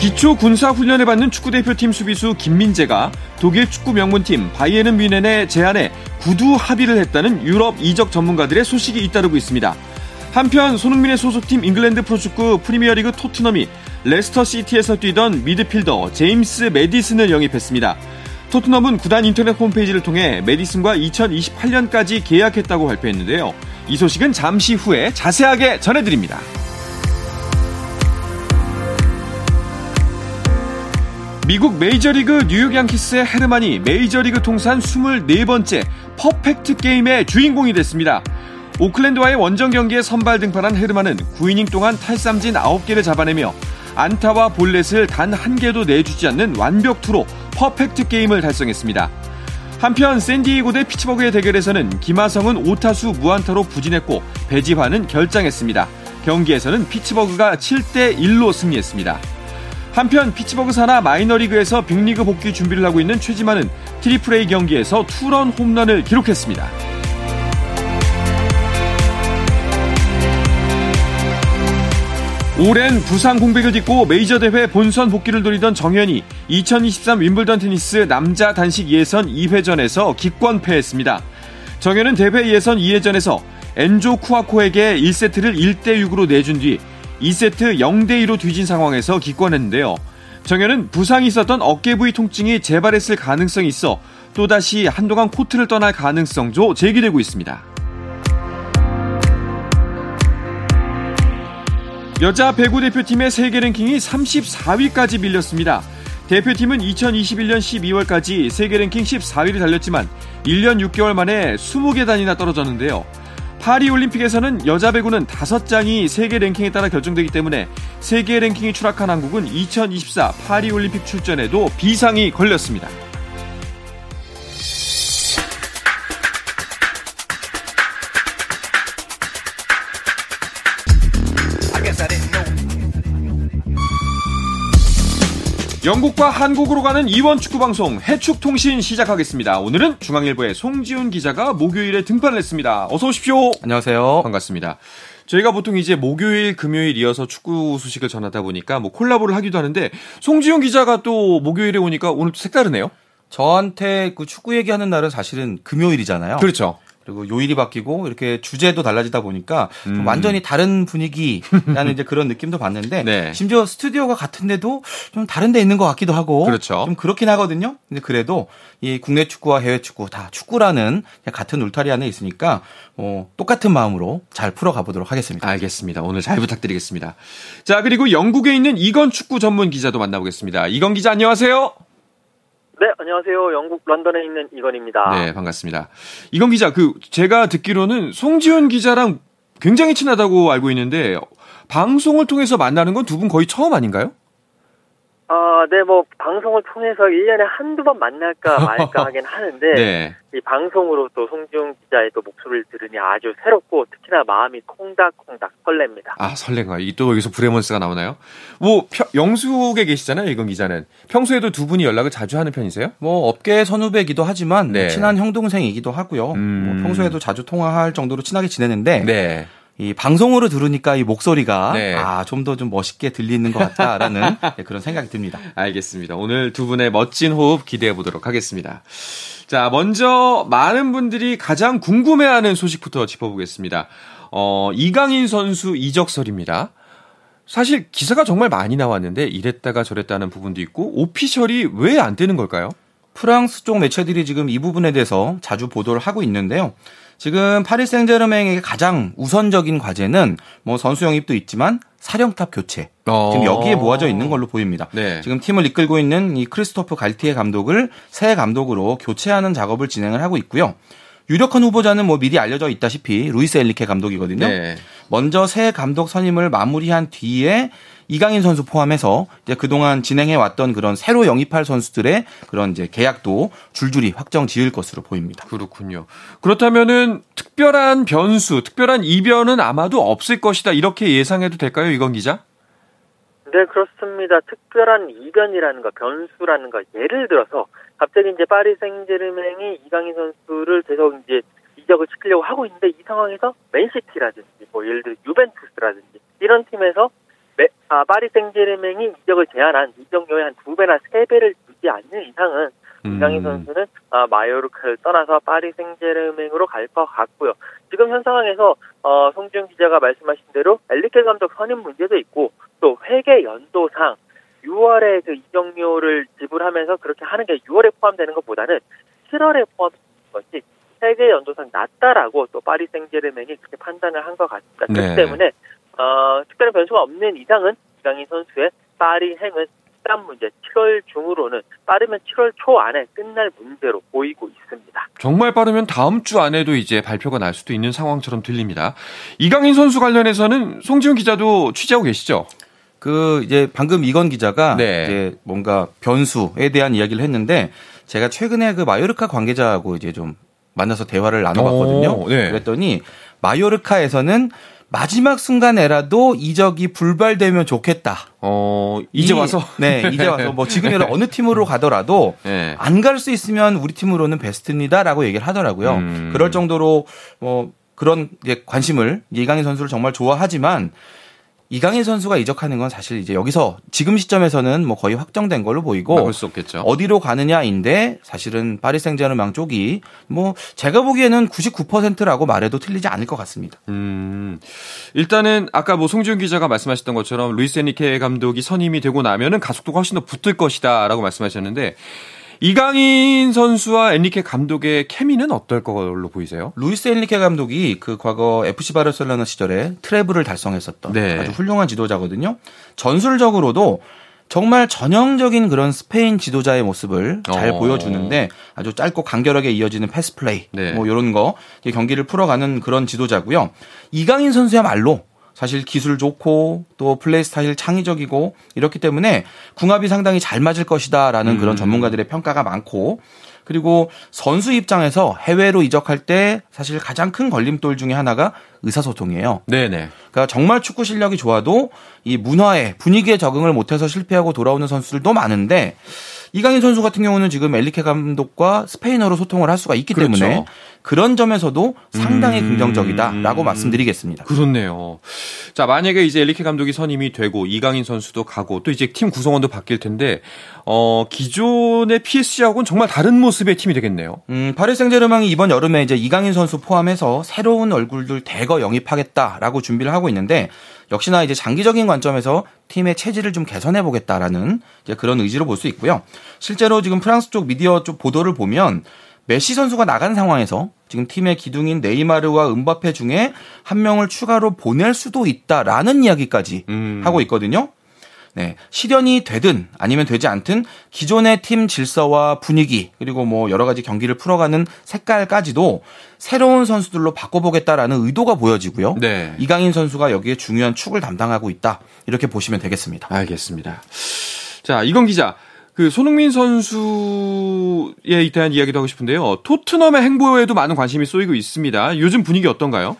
기초 군사 훈련을 받는 축구 대표팀 수비수 김민재가 독일 축구 명문팀 바이에른 뮌헨의 제안에 구두 합의를 했다는 유럽 이적 전문가들의 소식이 잇따르고 있습니다. 한편 손흥민의 소속팀 잉글랜드 프로축구 프리미어리그 토트넘이 레스터 시티에서 뛰던 미드필더 제임스 메디슨을 영입했습니다. 토트넘은 구단 인터넷 홈페이지를 통해 메디슨과 2028년까지 계약했다고 발표했는데요. 이 소식은 잠시 후에 자세하게 전해드립니다. 미국 메이저리그 뉴욕 양키스의 헤르만이 메이저리그 통산 24번째 퍼펙트 게임의 주인공이 됐습니다. 오클랜드와의 원정 경기에 선발 등판한 헤르만은 9이닝 동안 탈삼진 9개를 잡아내며 안타와 볼넷을 단 한 개도 내주지 않는 완벽 투로 퍼펙트 게임을 달성했습니다. 한편 샌디에이고 대 피츠버그의 대결에서는 김하성은 5타수 무안타로 부진했고 배지환은 결장했습니다. 경기에서는 피츠버그가 7대 1로 승리했습니다. 한편 피츠버그 산하 마이너리그에서 빅리그 복귀 준비를 하고 있는 최지만은 트리플 A 경기에서 투런 홈런을 기록했습니다. 오랜 부상 공백을 딛고 메이저 대회 본선 복귀를 노리던 정현이 2023 윈블던 테니스 남자 단식 예선 2회전에서 기권패했습니다. 정현은 대회 예선 2회전에서 엔조 쿠아코에게 1세트를 1대 6으로 내준 뒤 2세트 0대2로 뒤진 상황에서 기권했는데요. 정현은 부상이 있었던 어깨 부위 통증이 재발했을 가능성이 있어 또다시 한동안 코트를 떠날 가능성도 제기되고 있습니다. 여자 배구 대표팀의 세계 랭킹이 34위까지 밀렸습니다. 대표팀은 2021년 12월까지 세계 랭킹 14위를 달렸지만 1년 6개월 만에 20계단이나 떨어졌는데요. 파리 올림픽에서는 여자 배구는 5장이 세계 랭킹에 따라 결정되기 때문에 세계 랭킹이 추락한 한국은 2024 파리 올림픽 출전에도 비상이 걸렸습니다. 영국과 한국으로 가는 이원 축구 방송 해축 통신 시작하겠습니다. 오늘은 중앙일보의 송지훈 기자가 목요일에 등판을 했습니다. 어서 오십시오. 안녕하세요. 반갑습니다. 저희가 보통 이제 목요일, 금요일 이어서 축구 소식을 전하다 보니까 뭐 콜라보를 하기도 하는데 송지훈 기자가 또 목요일에 오니까 오늘 또 색다르네요. 저한테 그 축구 얘기하는 날은 사실은 금요일이잖아요. 그렇죠. 그리고 요일이 바뀌고 이렇게 주제도 달라지다 보니까 음. 완전히 다른 분위기라는 이제 그런 느낌도 받는데 네. 심지어 스튜디오가 같은데도 좀 다른 데 있는 것 같기도 하고 그렇죠. 좀 그렇긴 하거든요. 근데 그래도 이 국내 축구와 해외 축구 다 축구라는 같은 울타리 안에 있으니까 어, 똑같은 마음으로 잘 풀어가 보도록 하겠습니다. 알겠습니다. 오늘 잘 부탁드리겠습니다. 자 그리고 영국에 있는 이건 축구 전문 기자도 만나보겠습니다. 이건 기자 안녕하세요. 네, 안녕하세요. 영국 런던에 있는 이건입니다. 네, 반갑습니다. 이건 기자, 그 제가 듣기로는 송지훈 기자랑 굉장히 친하다고 알고 있는데 방송을 통해서 만나는 건 두 분 거의 처음 아닌가요? 아, 네, 뭐, 방송을 통해서 1년에 한두 번 만날까 말까 하긴 하는데, 네. 이 방송으로 또 송지훈 기자의 또 목소리를 들으니 아주 새롭고, 특히나 마음이 콩닥콩닥 설렙니다. 아, 설렌가. 이또 여기서 브레몬스가 나오나요? 뭐, 펴, 영숙에 계시잖아요, 이건 기자는. 평소에도 두 분이 연락을 자주 하는 편이세요? 뭐, 업계 선후배기도 하지만, 네. 친한 형동생이기도 하고요. 음... 뭐 평소에도 자주 통화할 정도로 친하게 지내는데, 네. 이 방송으로 들으니까 이 목소리가 네. 아좀 더좀 좀 멋있게 들리는 것 같다라는 네, 그런 생각이 듭니다. 알겠습니다. 오늘 두 분의 멋진 호흡 기대해 보도록 하겠습니다. 자, 먼저 많은 분들이 가장 궁금해하는 소식부터 짚어보겠습니다. 어, 이강인 선수 이적설입니다. 사실 기사가 정말 많이 나왔는데 이랬다가 저랬다는 부분도 있고 오피셜이 왜 안 되는 걸까요? 프랑스 쪽 매체들이 지금 이 부분에 대해서 자주 보도를 하고 있는데요. 지금 파리 생제르맹에게 가장 우선적인 과제는 뭐 선수 영입도 있지만 사령탑 교체. 어. 지금 여기에 모아져 있는 걸로 보입니다. 네. 지금 팀을 이끌고 있는 이 크리스토프 갈티에 감독을 새 감독으로 교체하는 작업을 진행을 하고 있고요. 유력한 후보자는 뭐 미리 알려져 있다시피 루이스 엘리케 감독이거든요. 네. 먼저 새 감독 선임을 마무리한 뒤에 이강인 선수 포함해서 이제 그동안 진행해 왔던 그런 새로 영입할 선수들의 그런 이제 계약도 줄줄이 확정 지을 것으로 보입니다. 그렇군요. 그렇다면은 특별한 변수, 특별한 이변은 아마도 없을 것이다. 이렇게 예상해도 될까요, 이건 기자? 네, 그렇습니다. 특별한 이변이라는 거, 변수라는 거, 예를 들어서 갑자기 이제 파리 생제르맹이 이강인 선수를 계속 이제 이적을 시키려고 하고 있는데 이 상황에서 맨시티라든지 뭐 예를 들어 유벤투스라든지 이런 팀에서 메, 아, 파리 생제르맹이 이적을 제한한 이적료의 한두 배나 세 배를 주지 않는 이상은 음. 이강인 선수는 아, 마요르카를 떠나서 파리 생제르맹으로 갈 것 같고요. 지금 현 상황에서 어, 송지훈 기자가 말씀하신 대로 엘리케 감독 선임 문제도 있고 또 회계 연도상 6월에 그 이적료를 지불하면서 그렇게 하는 게 6월에 포함되는 것보다는 7월에 포함되는 것이 세계 연도상 낮다라고 또 파리 생제르맹이 그렇게 판단을 한 것 같습니다. 네. 그렇기 때문에 어, 특별한 변수가 없는 이상은 이강인 선수의 파리 행은 시간 문제 7월 중으로는 빠르면 7월 초 안에 끝날 문제로 보이고 있습니다. 정말 빠르면 다음 주 안에도 이제 발표가 날 수도 있는 상황처럼 들립니다. 이강인 선수 관련해서는 송지훈 기자도 취재하고 계시죠? 그 이제 방금 이건 기자가 네. 이제 뭔가 변수에 대한 이야기를 했는데 제가 최근에 그 마요르카 관계자하고 이제 좀 만나서 대화를 나눠봤거든요. 네. 그랬더니 마요르카에서는 마지막 순간에라도 이적이 불발되면 좋겠다. 어, 이제 이, 와서? 네, 이제 와서 뭐 지금이라 어느 팀으로 가더라도 네. 안갈 수 있으면 우리 팀으로는 베스트입니다 라고 얘기를 하더라고요. 음. 그럴 정도로 뭐 그런 관심을 이강인 선수를 정말 좋아하지만 이강인 선수가 이적하는 건 사실 이제 여기서 지금 시점에서는 뭐 거의 확정된 걸로 보이고 막을 수 없겠죠. 어디로 가느냐인데 사실은 파리 생제르맹 쪽이 뭐 제가 보기에는 99%라고 말해도 틀리지 않을 것 같습니다. 음. 일단은 아까 뭐 송지훈 기자가 말씀하셨던 것처럼 루이스 에니케 감독이 선임이 되고 나면은 가속도가 훨씬 더 붙을 것이다라고 말씀하셨는데 이강인 선수와 엔리케 감독의 케미는 어떨 걸로 보이세요? 루이스 엔리케 감독이 그 과거 FC 바르셀로나 시절에 treble을 달성했었던 네. 아주 훌륭한 지도자거든요. 전술적으로도 정말 전형적인 그런 스페인 지도자의 모습을 잘 어. 보여주는데 아주 짧고 간결하게 이어지는 패스 플레이 네. 뭐 이런 거 경기를 풀어가는 그런 지도자고요. 이강인 선수야말로 사실 기술 좋고 또 플레이 스타일 창의적이고 이렇기 때문에 궁합이 상당히 잘 맞을 것이다라는 음. 그런 전문가들의 평가가 많고 그리고 선수 입장에서 해외로 이적할 때 사실 가장 큰 걸림돌 중에 하나가 의사소통이에요. 네네. 그러니까 정말 축구 실력이 좋아도 이 문화에 분위기에 적응을 못해서 실패하고 돌아오는 선수들도 많은데 이강인 선수 같은 경우는 지금 엘리케 감독과 스페인어로 소통을 할 수가 있기 그렇죠. 때문에 그런 점에서도 상당히 음... 긍정적이다라고 말씀드리겠습니다. 그렇네요. 자, 만약에 이제 엘리케 감독이 선임이 되고 이강인 선수도 가고 또 이제 팀 구성원도 바뀔 텐데 어, 기존의 PSG하고는 정말 다른 모습의 팀이 되겠네요. 음, 파리 생제르맹이 이번 여름에 이제 이강인 선수 포함해서 새로운 얼굴들 대거 영입하겠다라고 준비를 하고 있는데 역시나 이제 장기적인 관점에서 팀의 체질을 좀 개선해 보겠다라는 그런 의지로 볼 수 있고요. 실제로 지금 프랑스 쪽 미디어 쪽 보도를 보면 메시 선수가 나간 상황에서 지금 팀의 기둥인 네이마르와 은바페 중에 한 명을 추가로 보낼 수도 있다라는 이야기까지 음. 하고 있거든요. 네. 실현이 되든 아니면 되지 않든 기존의 팀 질서와 분위기 그리고 뭐 여러 가지 경기를 풀어가는 색깔까지도 새로운 선수들로 바꿔보겠다라는 의도가 보여지고요. 네. 이강인 선수가 여기에 중요한 축을 담당하고 있다. 이렇게 보시면 되겠습니다. 알겠습니다. 자, 이건 기자. 그 손흥민 선수에 대한 이야기도 하고 싶은데요. 토트넘의 행보에도 많은 관심이 쏘이고 있습니다. 요즘 분위기 어떤가요?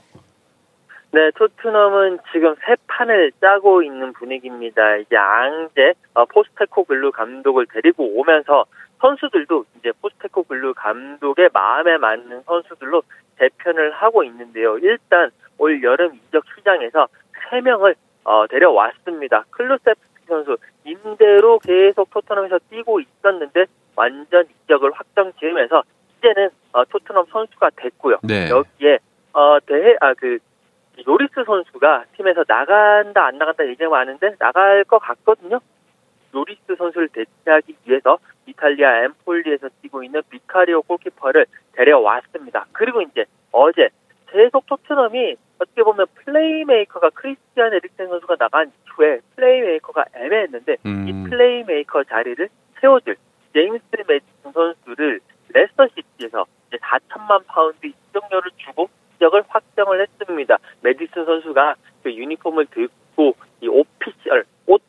네, 토트넘은 지금 새 판을 짜고 있는 분위기입니다. 이제 앙제 어, 포스테코 글루 감독을 데리고 오면서 선수들도 이제 포스테코 글루 감독의 마음에 맞는 선수들로 재편을 하고 있는데요. 일단 올 여름 이적 시장에서 3명을 어, 데려왔습니다. 클루세프스키 선수 임대로 계속 토트넘에서 뛰고 있었는데 완전 이적을 확정 지으면서 이제는 어, 토트넘 선수가 됐고요. 네. 여기에 어, 위고 요리스 선수가 팀에서 나간다 안 나간다 얘기가 많은데 나갈 것 같거든요. 요리스 선수를 대체하기 위해서 이탈리아 엠폴리에서 뛰고 있는 비카리오 골키퍼를 데려왔습니다. 그리고 이제 어제 계속 토트넘이 어떻게 보면 플레이메이커가 크리스티안 에릭센 선수가 나간 이후에 플레이메이커가 애매했는데 음. 이 플레이메이커 자리를 채워줄 제임스 매디슨 선수를 레스터 시티에서 이제 4천만 파운드 이적료를 주고 이적을 확정을 했습니다. 매디슨 선수가 그 유니폼을 들고 이 official 옷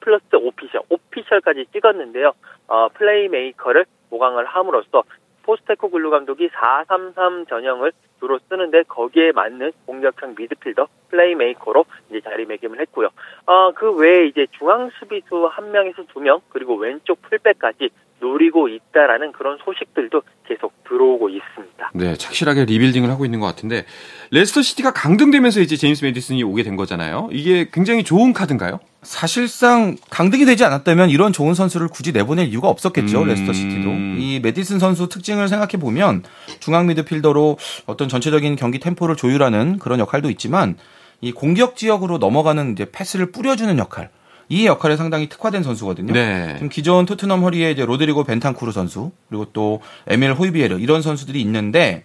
포스터까지 찍었는데요. 어, 플레이메이커를 보강을 함으로써 포스테코글루 감독이 433 전형을 주로 쓰는데 거기에 맞는 공격형 미드필더 플레이메이커로 이제 자리매김을 했고요. 어, 그 외에 이제 중앙 수비수 한 명에서 두 명 그리고 왼쪽 풀백까지 노리고 있다라는 그런 소식들도 계속 들어오고 있습니다. 네, 착실하게 리빌딩을 하고 있는 것 같은데 레스터 시티가 강등되면서 이제 제임스 매디슨이 오게 된 거잖아요. 이게 굉장히 좋은 카드인가요? 사실상 강등이 되지 않았다면 이런 좋은 선수를 굳이 내보낼 이유가 없었겠죠. 음... 레스터 시티도. 이 매디슨 선수 특징을 생각해 보면 중앙 미드필더로 어떤 전체적인 경기 템포를 조율하는 그런 역할도 있지만 이 공격 지역으로 넘어가는 이제 패스를 뿌려주는 역할. 이 역할에 상당히 특화된 선수거든요. 네. 지금 기존 토트넘 허리에 이제 로드리고 벤탄쿠르 선수 그리고 또 에밀 호이비에르 이런 선수들이 있는데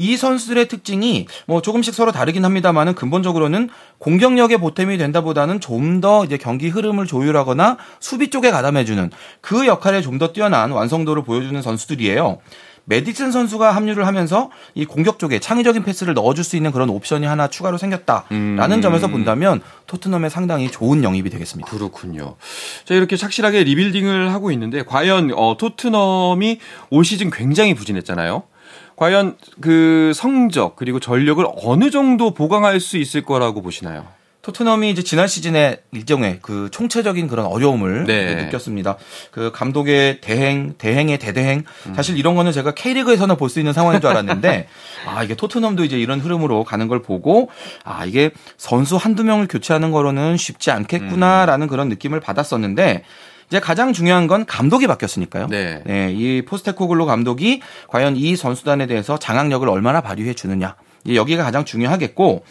이 선수들의 특징이 뭐 조금씩 서로 다르긴 합니다만은 근본적으로는 공격력의 보탬이 된다보다는 좀 더 이제 경기 흐름을 조율하거나 수비 쪽에 가담해주는 그 역할에 좀 더 뛰어난 완성도를 보여주는 선수들이에요. 메디슨 선수가 합류를 하면서 이 공격 쪽에 창의적인 패스를 넣어줄 수 있는 그런 옵션이 하나 추가로 생겼다라는 음. 점에서 본다면 토트넘에 상당히 좋은 영입이 되겠습니다. 그렇군요. 자 이렇게 착실하게 리빌딩을 하고 있는데 과연 어, 토트넘이 올 시즌 굉장히 부진했잖아요. 과연 그 성적 그리고 전력을 어느 정도 보강할 수 있을 거라고 보시나요? 토트넘이 이제 지난 시즌에 일정의 그 총체적인 그런 어려움을 네. 느꼈습니다. 그 감독의 대행, 대행의 대대행. 음. 사실 이런 거는 제가 K리그에서는 볼수 있는 상황인 줄 알았는데, 아, 이게 토트넘도 이제 이런 흐름으로 가는 걸 보고, 아, 이게 선수 한두 명을 교체하는 거로는 쉽지 않겠구나라는 음. 그런 느낌을 받았었는데, 이제 가장 중요한 건 감독이 바뀌었으니까요. 네. 네. 이 포스테코글로 감독이 과연 이 선수단에 대해서 장악력을 얼마나 발휘해 주느냐. 여기가 가장 중요하겠고,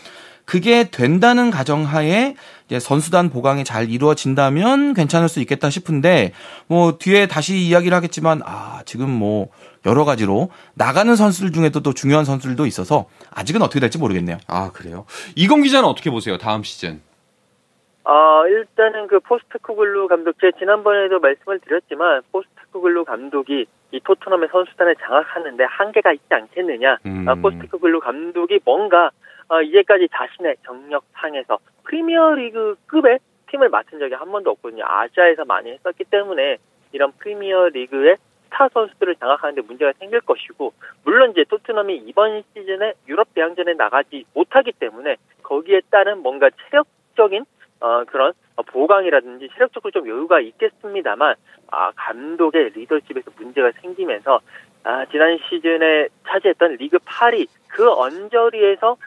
그게 된다는 가정하에 이제 선수단 보강이 잘 이루어진다면 괜찮을 수 있겠다 싶은데 뭐 뒤에 다시 이야기를 하겠지만 아 지금 뭐 여러 가지로 나가는 선수들 중에도 또 중요한 선수들도 있어서 아직은 어떻게 될지 모르겠네요. 아 그래요? 이건 기자는 어떻게 보세요? 다음 시즌? 어, 일단은 그 포스테코글루 감독, 제 지난번에도 말씀을 드렸지만, 포스테코글루 감독이 이 토트넘의 선수단을 장악하는데 한계가 있지 않겠느냐. 음. 어, 포스테코글루 감독이 뭔가 어, 이제까지 자신의 경력상에서 프리미어 리그 급의 팀을 맡은 적이 한 번도 없거든요. 아시아에서 많이 했었기 때문에 이런 프리미어 리그의 스타 선수들을 장악하는데 문제가 생길 것이고 물론 이제 토트넘이 이번 시즌에 유럽 대항전에 나가지 못하기 때문에 거기에 따른 뭔가 체력적인 어, 그런 보강이라든지 체력적으로 좀 여유가 있겠습니다만 아, 감독의 리더십에서 문제가 생기면서 아, 지난 시즌에 차지했던 리그 8위 그 언저리에서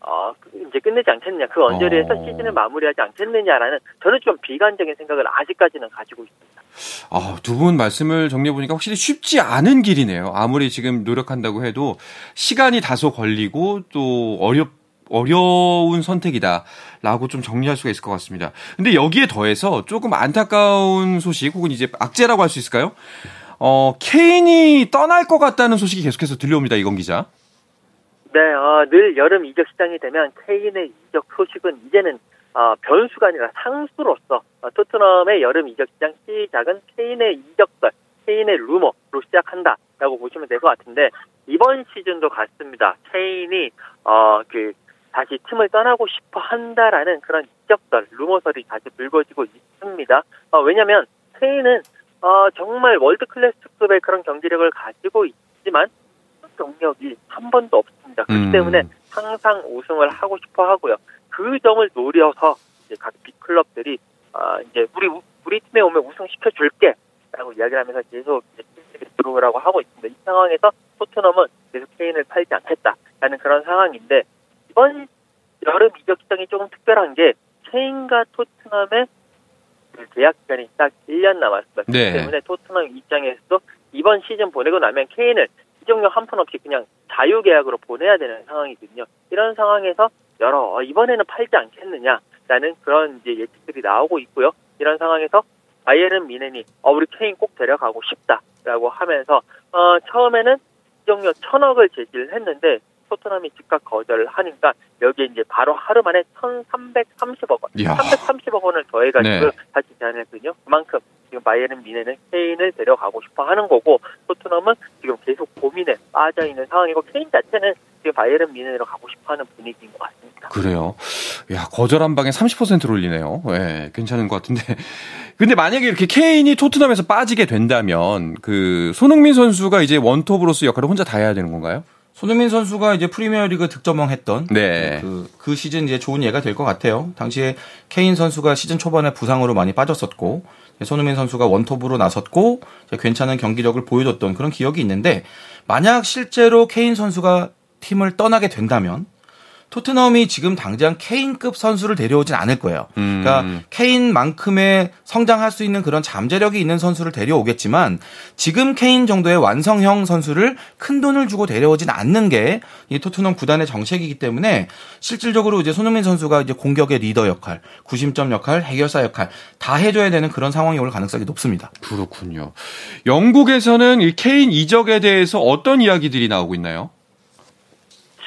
어, 이제 끝내지 않겠느냐, 그 언저리에서 어... 시즌을 마무리하지 않겠느냐라는 저는 좀 비관적인 생각을 아직까지는 가지고 있습니다. 아, 두 분 말씀을 정리해 보니까 확실히 쉽지 않은 길이네요. 아무리 지금 노력한다고 해도 시간이 다소 걸리고 또 어렵, 어려운 선택이다라고 좀 정리할 수가 있을 것 같습니다. 근데 여기에 더해서 조금 안타까운 소식 혹은 이제 악재라고 할 수 있을까요? 어, 케인이 떠날 것 같다는 소식이 계속해서 들려옵니다. 이건 기자. 네, 어, 늘 여름 이적 시장이 되면 케인의 이적 소식은 이제는 어, 변수가 아니라 상수로서 어, 토트넘의 여름 이적 시장 시작은 케인의 이적설, 케인의 루머로 시작한다라고 보시면 될 것 같은데 이번 시즌도 같습니다. 케인이 어, 그 다시 팀을 떠나고 싶어 한다라는 그런 이적설, 루머설이 다시 불거지고 있습니다. 어, 왜냐하면 케인은 어, 정말 월드 클래스급의 그런 경기력을 가지고 있지만 경력이 한 번도 없습니다. 그렇기 음. 때문에 항상 우승을 하고 싶어 하고요. 그 점을 노려서 이제 각 빅클럽들이 아 이제 우리 우리 팀에 오면 우승 시켜 줄게라고 이야기를 하면서 계속 들어오라고 하고 있습니다. 이 상황에서 토트넘은 계속 케인을 팔지 않겠다라는 그런 상황인데 이번 여름 이적 시장이 조금 특별한 게 케인과 토트넘의 그 계약 기간이 딱 1년 남았습니다. 네. 때문에 토트넘 입장에서도 이번 시즌 보내고 나면 케인을 이적료 한 푼 없이 그냥 자유 계약으로 보내야 되는 상황이거든요. 이런 상황에서 여러 어, 이번에는 팔지 않겠느냐라는 그런 이제 예측들이 나오고 있고요. 이런 상황에서 바이에른 미넨이 어 우리 케인 꼭 데려가고 싶다라고 하면서 어 처음에는 이적료 천억을 제시를 했는데 토트넘이 즉각 거절을 하니까 여기에 이제 바로 하루 만에 1,330억 원, 이야. 330억 원을 더해가지고 네. 다시 제안했거든요. 그만큼 지금 바이에른 미네는 케인을 데려가고 싶어 하는 거고 토트넘은 지금 계속 고민에 빠져 있는 상황이고 케인 자체는 지금 바이에른 미네로 가고 싶어 하는 분위기인 것 같습니다. 그래요. 야, 거절 한 방에 30%를 올리네요. 예, 네, 괜찮은 것 같은데. 근데 만약에 이렇게 케인이 토트넘에서 빠지게 된다면 그 손흥민 선수가 이제 원톱으로서 역할을 혼자 다 해야 되는 건가요? 손흥민 선수가 이제 프리미어리그 득점왕 했던 네. 그, 그 시즌 이제 좋은 예가 될 것 같아요. 당시에 케인 선수가 시즌 초반에 부상으로 많이 빠졌었고 손흥민 선수가 원톱으로 나섰고 괜찮은 경기력을 보여줬던 그런 기억이 있는데 만약 실제로 케인 선수가 팀을 떠나게 된다면 토트넘이 지금 당장 케인급 선수를 데려오진 않을 거예요. 음. 그러니까 케인만큼의 성장할 수 있는 그런 잠재력이 있는 선수를 데려오겠지만 지금 케인 정도의 완성형 선수를 큰 돈을 주고 데려오진 않는 게 이 토트넘 구단의 정책이기 때문에 실질적으로 이제 손흥민 선수가 이제 공격의 리더 역할, 구심점 역할, 해결사 역할 다 해줘야 되는 그런 상황이 올 가능성이 높습니다. 그렇군요. 영국에서는 이 케인 이적에 대해서 어떤 이야기들이 나오고 있나요?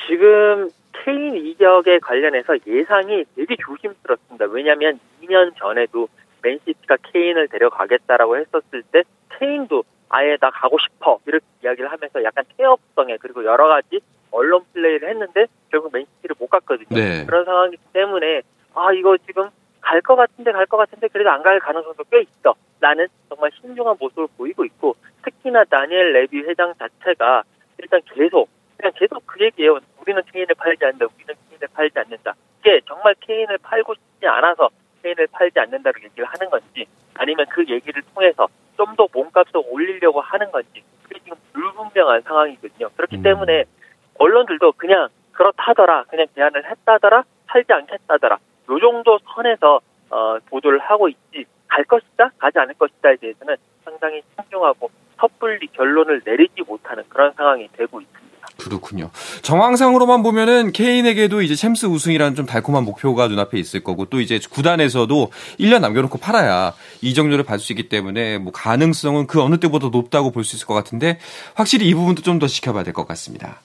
지금 케인 이적에 관련해서 예상이 되게 조심스럽습니다. 왜냐하면 2년 전에도 맨시티가 케인을 데려가겠다라고 했었을 때 케인도 아예 나 가고 싶어 이렇게 이야기를 하면서 약간 태업성에 그리고 여러 가지 언론 플레이를 했는데 결국 맨시티를 못 갔거든요. 네. 그런 상황이기 때문에 아 이거 지금 갈 것 같은데 갈 것 같은데 그래도 안 갈 가능성도 꽤 있어. 나는 정말 신중한 모습을 보이고 있고 특히나 다니엘 레비 회장 자체가 일단 계속 그냥 계속 그 얘기예요. 우리는 케인을 팔지 않는다. 우리는 케인을 팔지 않는다. 이게 정말 케인을 팔고 싶지 않아서 케인을 팔지 않는다고 얘기를 하는 건지 아니면 그 얘기를 통해서 좀 더 몸값을 올리려고 하는 건지 그게 지금 불분명한 상황이거든요. 그렇기 음. 때문에 언론들도 그냥 그렇다더라, 그냥 제안을 했다더라, 팔지 않겠다더라. 요 정도 선에서 어, 보도를 하고 있지 갈 것이다, 가지 않을 것이다에 대해서는 상당히 신중하고 섣불리 결론을 내리지 못하는 그런 상황이 되고 있습니다. 그렇군요. 정황상으로만 보면은 케인에게도 이제 챔스 우승이라는 좀 달콤한 목표가 눈앞에 있을 거고 또 이제 구단에서도 1년 남겨놓고 팔아야 이정도를 받을 수 있기 때문에 뭐 가능성은 그 어느 때보다 높다고 볼 수 있을 것 같은데 확실히 이 부분도 좀 더 지켜봐야 될 것 같습니다.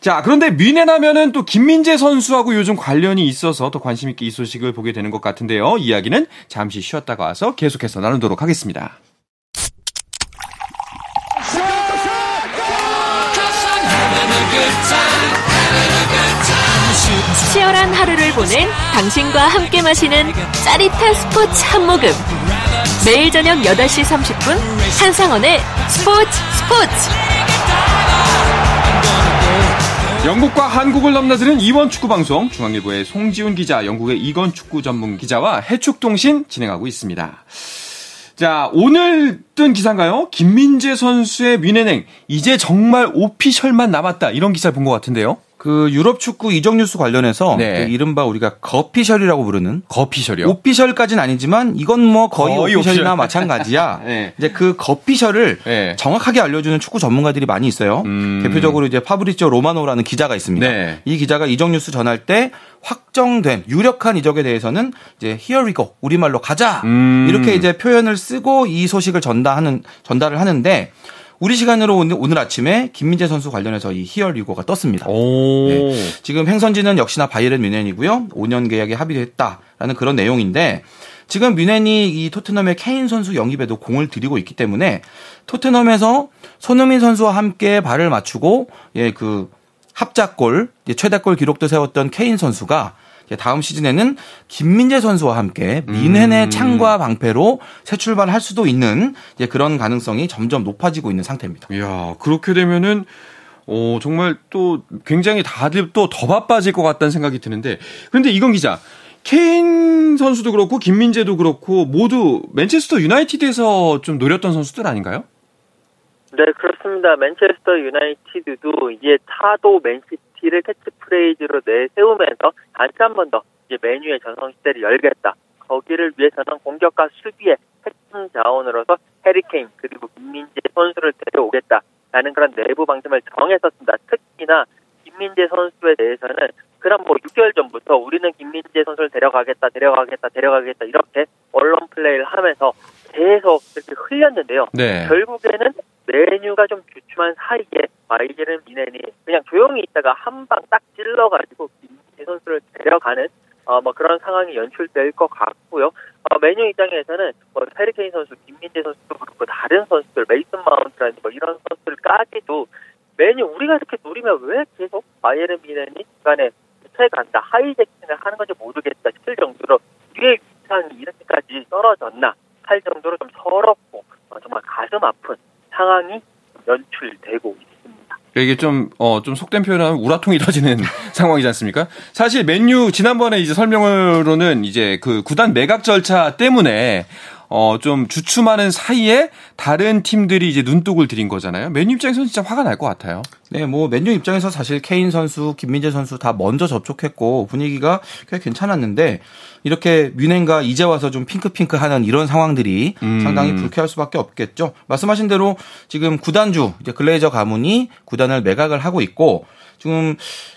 자, 그런데 미넨하면은 또 김민재 선수하고 요즘 관련이 있어서 더 관심 있게 이 소식을 보게 되는 것 같은데요. 이야기는 잠시 쉬었다가 와서 계속해서 나누도록 하겠습니다. 치열한 하루를 보낸 당신과 함께 마시는 짜릿한 스포츠 한 모금. 매일 저녁 8시 30분 한상원의 스포츠 스포츠. 영국과 한국을 넘나드는 이원 축구 방송 중앙일보의 송지훈 기자, 영국의 이건 축구 전문 기자와 해축통신 진행하고 있습니다. 자, 오늘 뜬 기사인가요? 김민재 선수의 민혜행 이제 정말 오피셜만 남았다. 이런 기사를 본것 같은데요. 그 유럽 축구 이적 뉴스 관련해서 네. 그 이른바 우리가 거피셜이라고 부르는 거피셜이요. official까지는 아니지만 이건 뭐 거의, 거의 official이나 official. 마찬가지야. 네. 이제 그 거피셜을 네. 정확하게 알려주는 축구 전문가들이 많이 있어요. 음. 대표적으로 이제 파브리치오 로마노라는 기자가 있습니다. 네. 이 기자가 이적 뉴스 전할 때 확정된 유력한 이적에 대해서는 이제 here we go 우리말로 가자 음. 이렇게 이제 표현을 쓰고 이 소식을 전달하는 전달을 하는데. 우리 시간으로 오늘, 오늘 아침에 김민재 선수 관련해서 이 here we go가 떴습니다. 네. 지금 행선지는 역시나 바이에른 뮌헨이고요. 5년 계약에 합의됐다라는 그런 내용인데 지금 뮌헨이 이 토트넘의 케인 선수 영입에도 공을 들이고 있기 때문에 토트넘에서 손흥민 선수와 함께 발을 맞추고 예그 합작골 최다골 기록도 세웠던 케인 선수가 다음 시즌에는 김민재 선수와 함께 민헨의 음. 창과 방패로 새 출발할 수도 있는 그런 가능성이 점점 높아지고 있는 상태입니다. 이야, 그렇게 되면은 어, 정말 또 굉장히 다들 또 더 바빠질 것 같다는 생각이 드는데 그런데 이건 기자 케인 선수도 그렇고 김민재도 그렇고 모두 맨체스터 유나이티드에서 좀 노렸던 선수들 아닌가요? 네, 그렇습니다. 맨체스터 유나이티드도 이제 타도 맨시티를 캐치프레이즈로 내세우면서 다시 한 번 더 이제 맨유의 전성 시대를 열겠다. 거기를 위해서는 공격과 수비의 핵심 자원으로서 해리 케인 그리고 김민재 선수를 데려오겠다라는 그런 내부 방침을 정했었습니다. 특히나 김민재 선수에 대해서는 그럼 뭐 6개월 전부터 우리는 김민재 선수를 데려가겠다, 데려가겠다, 데려가겠다 이렇게 언론 플레이를 하면서 계속 이렇게 흘렸는데요. 네. 결국에는 맨유가 좀 주춤한 사이에 바이에른 뮌헨이 그냥 조용히 있다가 한 방 딱 찔러가지고 데려가는 어, 뭐 그런 상황이 연출될 것 같고요. 어, 맨유 입장에서는 뭐 해리 케인 선수, 김민재 선수도 그렇고 다른 선수들, 메이슨 마운트라든지 뭐 이런 선수들까지도 메뉴 우리가 이렇게 노리면 왜 계속 바이에른 미넨이 중간에 앞에 간다, 하이제킹을 하는 건지 모르겠다 싶을 정도로 뒤에 위상이 이렇게까지 떨어졌나 할 정도로 좀 서럽고 어, 정말 가슴 아픈 상황이 연출되고 있습니다. 이게 좀, 어, 좀 속된 표현하면 우라통이 터지는 상황이지 않습니까? 사실 맨유 지난번에 이제 설명으로는 이제 그 구단 매각 절차 때문에 어, 좀 주춤하는 사이에 다른 팀들이 이제 눈독을 들인 거잖아요. 맨유 입장에서는 진짜 화가 날 것 같아요. 네, 뭐 맨유 입장에서 사실 케인 선수, 김민재 선수 다 먼저 접촉했고 분위기가 꽤 괜찮았는데 이렇게 뮌헨과 이제 와서 좀 핑크핑크하는 이런 상황들이 음. 상당히 불쾌할 수밖에 없겠죠. 말씀하신 대로 지금 구단주 이제 글레이저 가문이 구단을 매각을 하고 있고 지금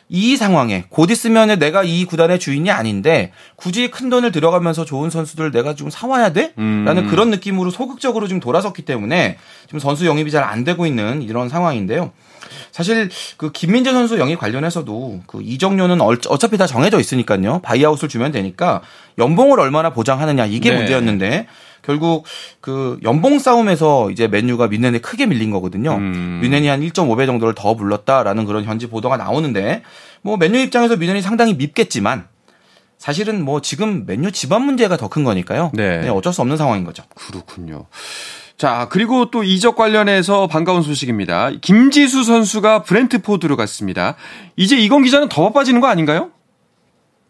이 상황에 곧 있으면 내가 이 구단의 주인이 아닌데 굳이 큰 돈을 들어가면서 좋은 선수들 내가 좀 사와야 돼? 음. 라는 그런 느낌으로 소극적으로 지금 돌아섰기 때문에 지금 선수 영입이 잘 안 되고 있는 이런 상황인데요. 사실 그 김민재 선수 영입 관련해서도 그 이정료는 어차피 다 정해져 있으니까요. 바이아웃을 주면 되니까 연봉을 얼마나 보장하느냐 이게 네. 문제였는데 결국 그 연봉 싸움에서 이제 맨유가 뮌헨에 크게 밀린 거거든요. 음. 뮌헨이 한 1.5배 정도를 더 불렀다라는 그런 현지 보도가 나오는데 뭐 맨유 입장에서 뮌헨이 상당히 밉겠지만 사실은 뭐 지금 맨유 집안 문제가 더 큰 거니까요. 네. 네. 어쩔 수 없는 상황인 거죠. 그렇군요. 자, 그리고 또 이적 관련해서 반가운 소식입니다. 김지수 선수가 브렌트포드로 갔습니다. 이제 이건 기자는 더 바빠지는 거 아닌가요?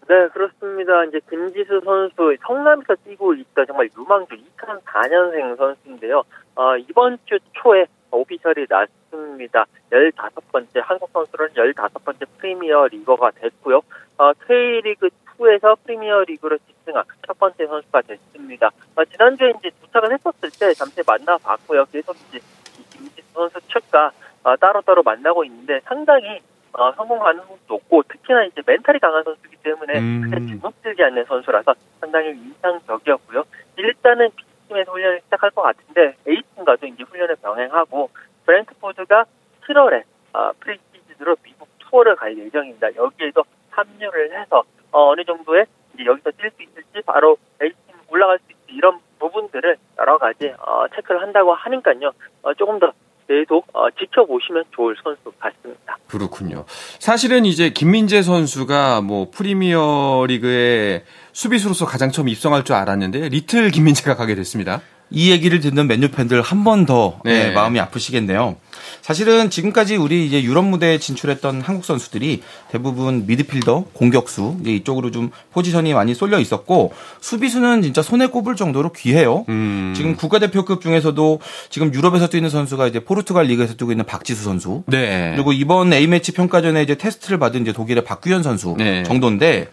네, 그렇습니다. 이제 김지수 선수 성남에서 뛰고 있던 정말 유망주 2004년생 선수인데요. 어, 이번 주 초에 오피셜이 났습니다. 15번째 한국 선수로는 15번째 프리미어 리거가 됐고요. 어, K리그 2에서 프리미어 리그로 직행한 첫 번째 선수가 됐습니다. 어, 지난주에 이제 도착을 했었을 때 잠시 만나봤고요. 계속 이제 김지수 선수 측과 어, 따로따로 만나고 있는데 상당히 어, 성공 가능성도 높고 특히나 이제 멘탈이 강한 선수이기 때문에 음. 크게 주눅들지 않는 선수라서 상당히 인상적이었고요. 일단은 B팀에서 훈련을 시작할 것 같은데 A팀과도 이제 훈련을 병행하고 브랜트포드가 7월에 어, 프리시즌으로 미국 투어를 갈 예정입니다. 여기에도 합류를 해서 어, 어느 정도의 이제 여기서 뛸 수 있을지 바로 A팀 올라갈 수 있을지 이런 부분들을 여러 가지 어, 체크를 한다고 하니까요. 어, 조금 더 계속 어, 지켜보시면 좋을 선수 같습니다. 그렇군요. 사실은 이제 김민재 선수가 뭐 프리미어 리그에 수비수로서 가장 처음 입성할 줄 알았는데 리틀 김민재가 가게 됐습니다. 이 얘기를 듣는 맨유 팬들 한 번더 네. 네, 마음이 아프시겠네요. 사실은 지금까지 우리 이제 유럽 무대에 진출했던 한국 선수들이 대부분 미드필더, 공격수 이제 이쪽으로 좀 포지션이 많이 쏠려 있었고 수비수는 진짜 손에 꼽을 정도로 귀해요. 음. 지금 국가대표급 중에서도 지금 유럽에서 뛰는 선수가 이제 포르투갈 리그에서 뛰고 있는 박지수 선수. 네. 그리고 이번 A 매치 평가전에 이제 테스트를 받은 이제 독일의 박규현 선수 네. 정도인데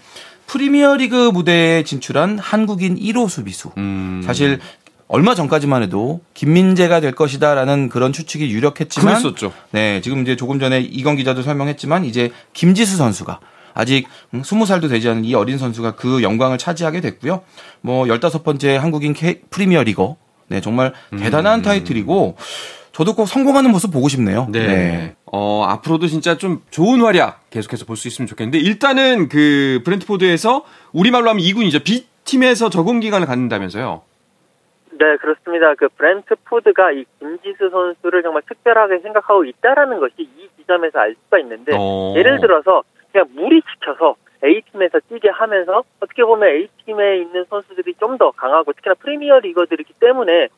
프리미어리그 무대에 진출한 한국인 1호 수비수. 음. 사실 얼마 전까지만 해도 김민재가 될 것이다라는 그런 추측이 유력했지만 그랬었죠. 네, 지금 이제 조금 전에 이건 기자도 설명했지만 이제 김지수 선수가 아직 20살도 되지 않은 이 어린 선수가 그 영광을 차지하게 됐고요. 뭐 15번째 한국인 K 프리미어 리거. 네, 정말 대단한 음. 타이틀이고 저도 꼭 성공하는 모습 보고 싶네요. 네. 네. 어, 앞으로도 진짜 좀 좋은 활약 계속해서 볼 수 있으면 좋겠는데 일단은 그 브렌트포드에서 우리말로 하면 2군이죠. B팀에서 적응 기간을 갖는다면서요. 네, 그렇습니다. 그 브랜트푸드가 이 김지수 선수를 정말 특별하게 생각하고 있다라는 것이 이 지점에서 알 수가 있는데 오. 어. 예를 들어서 그냥 무리시켜서 A팀에서 뛰게 하면서 어떻게 보면 A팀에 있는 선수들이 좀 더 강하고 특히나 프리미어 리거들이기 때문에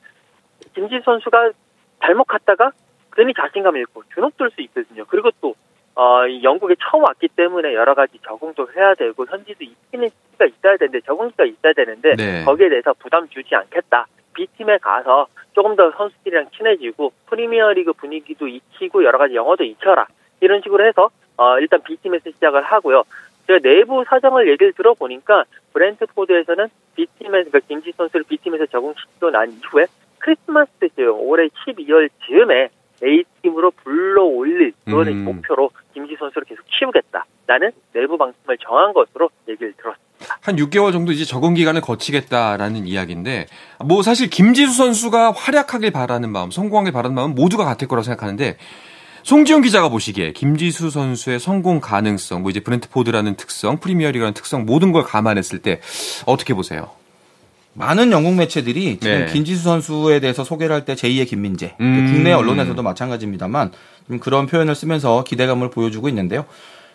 김지수 선수가 잘못 갔다가 괜히 자신감 잃고 주눅들 수 있거든요. 그리고 또 어, 영국에 처음 왔기 때문에 여러 가지 적응도 해야 되고 현지도 익히는 시기가 있어야 되는데 적응기가 있어야 되는데 네. 거기에 대해서 부담 주지 않겠다. B팀에 가서 조금 더 선수들이랑 친해지고 프리미어리그 분위기도 익히고 여러 가지 영어도 익혀라 이런 식으로 해서 어, 일단 B팀에서 시작을 하고요. 제가 내부 사정을 얘기를 들어보니까 브랜트포드에서는 B팀에서 그러니까 김지 선수를 B팀에서 적응시키고 난 이후에 크리스마스 때죠. 올해 12월 즈음에 A팀으로 불러 올릴 그런 음. 목표로 김지 선수를 계속 키우겠다. 라는 내부 방침을 정한 것으로. 한 6개월 정도 이제 적응 기간을 거치겠다라는 이야기인데 뭐 사실 김지수 선수가 활약하길 바라는 마음, 성공하길 바라는 마음 모두가 같을 거라고 생각하는데 송지훈 기자가 보시기에 김지수 선수의 성공 가능성, 뭐 이제 브랜트포드라는 특성, 프리미어리그라는 특성 모든 걸 감안했을 때 어떻게 보세요? 많은 영국 매체들이 지금 네. 김지수 선수에 대해서 소개를 할 때 제2의 김민재, 음. 국내 언론에서도 마찬가지입니다만 그런 표현을 쓰면서 기대감을 보여주고 있는데요.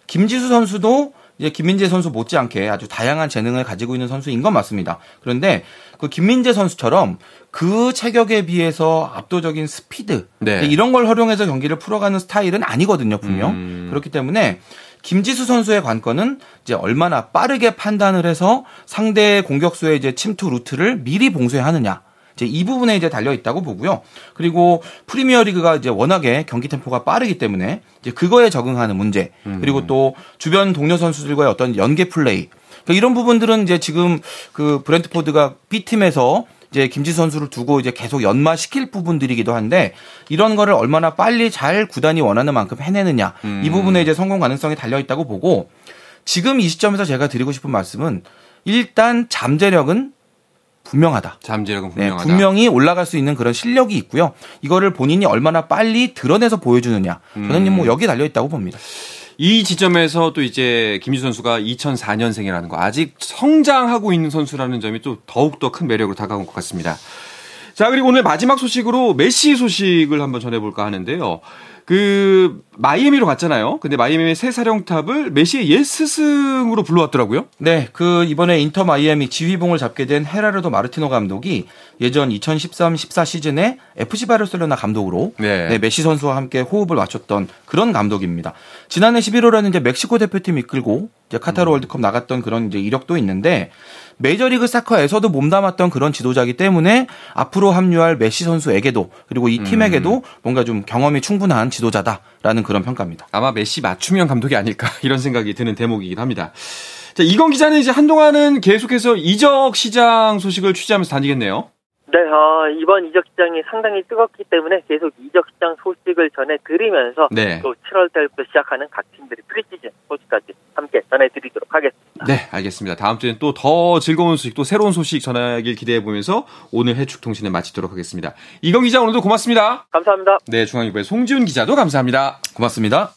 김지수 선수도 이제 김민재 선수 못지않게 아주 다양한 재능을 가지고 있는 선수인 건 맞습니다. 그런데 그 김민재 선수처럼 그 체격에 비해서 압도적인 스피드 네. 이런 걸 활용해서 경기를 풀어가는 스타일은 아니거든요, 분명. 음. 그렇기 때문에 김지수 선수의 관건은 이제 얼마나 빠르게 판단을 해서 상대의 공격수의 이제 침투 루트를 미리 봉쇄하느냐. 이제 이 부분에 이제 달려 있다고 보고요. 그리고 프리미어 리그가 이제 워낙에 경기 템포가 빠르기 때문에 이제 그거에 적응하는 문제 음. 그리고 또 주변 동료 선수들과의 어떤 연계 플레이 그러니까 이런 부분들은 이제 지금 그 브랜트포드가 B 팀에서 이제 김지 선수를 두고 이제 계속 연마시킬 부분들이기도 한데 이런 거를 얼마나 빨리 잘 구단이 원하는 만큼 해내느냐 음. 이 부분에 이제 성공 가능성이 달려 있다고 보고 지금 이 시점에서 제가 드리고 싶은 말씀은 일단 잠재력은 분명하다. 잠재력은 네, 분명하다. 네, 분명히 올라갈 수 있는 그런 실력이 있고요. 이거를 본인이 얼마나 빨리 드러내서 보여주느냐. 저는 음. 뭐 여기 달려 있다고 봅니다. 이 지점에서 또 이제 김지수 선수가 2004년생이라는 거 아직 성장하고 있는 선수라는 점이 또 더욱더 큰 매력으로 다가온 것 같습니다. 자, 그리고 오늘 마지막 소식으로 메시 소식을 한번 전해볼까 하는데요. 그 마이애미로 갔잖아요. 근데 마이애미의 새 사령탑을 메시의 옛 스승으로 불러왔더라고요. 네, 그 이번에 인터 마이애미 지휘봉을 잡게 된 헤라르도 마르티노 감독이 예전 2013-14 시즌에 FC 바르셀로나 감독으로 네. 네, 메시 선수와 함께 호흡을 맞췄던 그런 감독입니다. 지난해 11월에는 이제 멕시코 대표팀 이끌고 이제 카타르 음. 월드컵 나갔던 그런 이제 이력도 있는데 메이저리그 사커에서도 몸담았던 그런 지도자이기 때문에 앞으로 합류할 메시 선수에게도 그리고 이 팀에게도 음. 뭔가 좀 경험이 충분한 지도자다라는 그런 평가입니다. 아마 메시 맞춤형 감독이 아닐까 이런 생각이 드는 대목이긴 합니다. 자, 이건 기자는 이제 한동안은 계속해서 이적 시장 소식을 취재하면서 다니겠네요. 네, 어, 이번 이적 시장이 상당히 뜨겁기 때문에 계속 이적 시장 소식을 전해드리면서 네. 또 7월 달부터 시작하는 각 팀들의 프리시즌 소식까지 함께 전해드리도록 하겠습니다. 네, 알겠습니다. 다음 주엔 또더 즐거운 소식, 또 새로운 소식 전하길 기대해 보면서 오늘 해축통신을 마치도록 하겠습니다. 이건 기자 오늘도 고맙습니다. 감사합니다. 네, 중앙일보의 송지훈 기자도 감사합니다. 고맙습니다.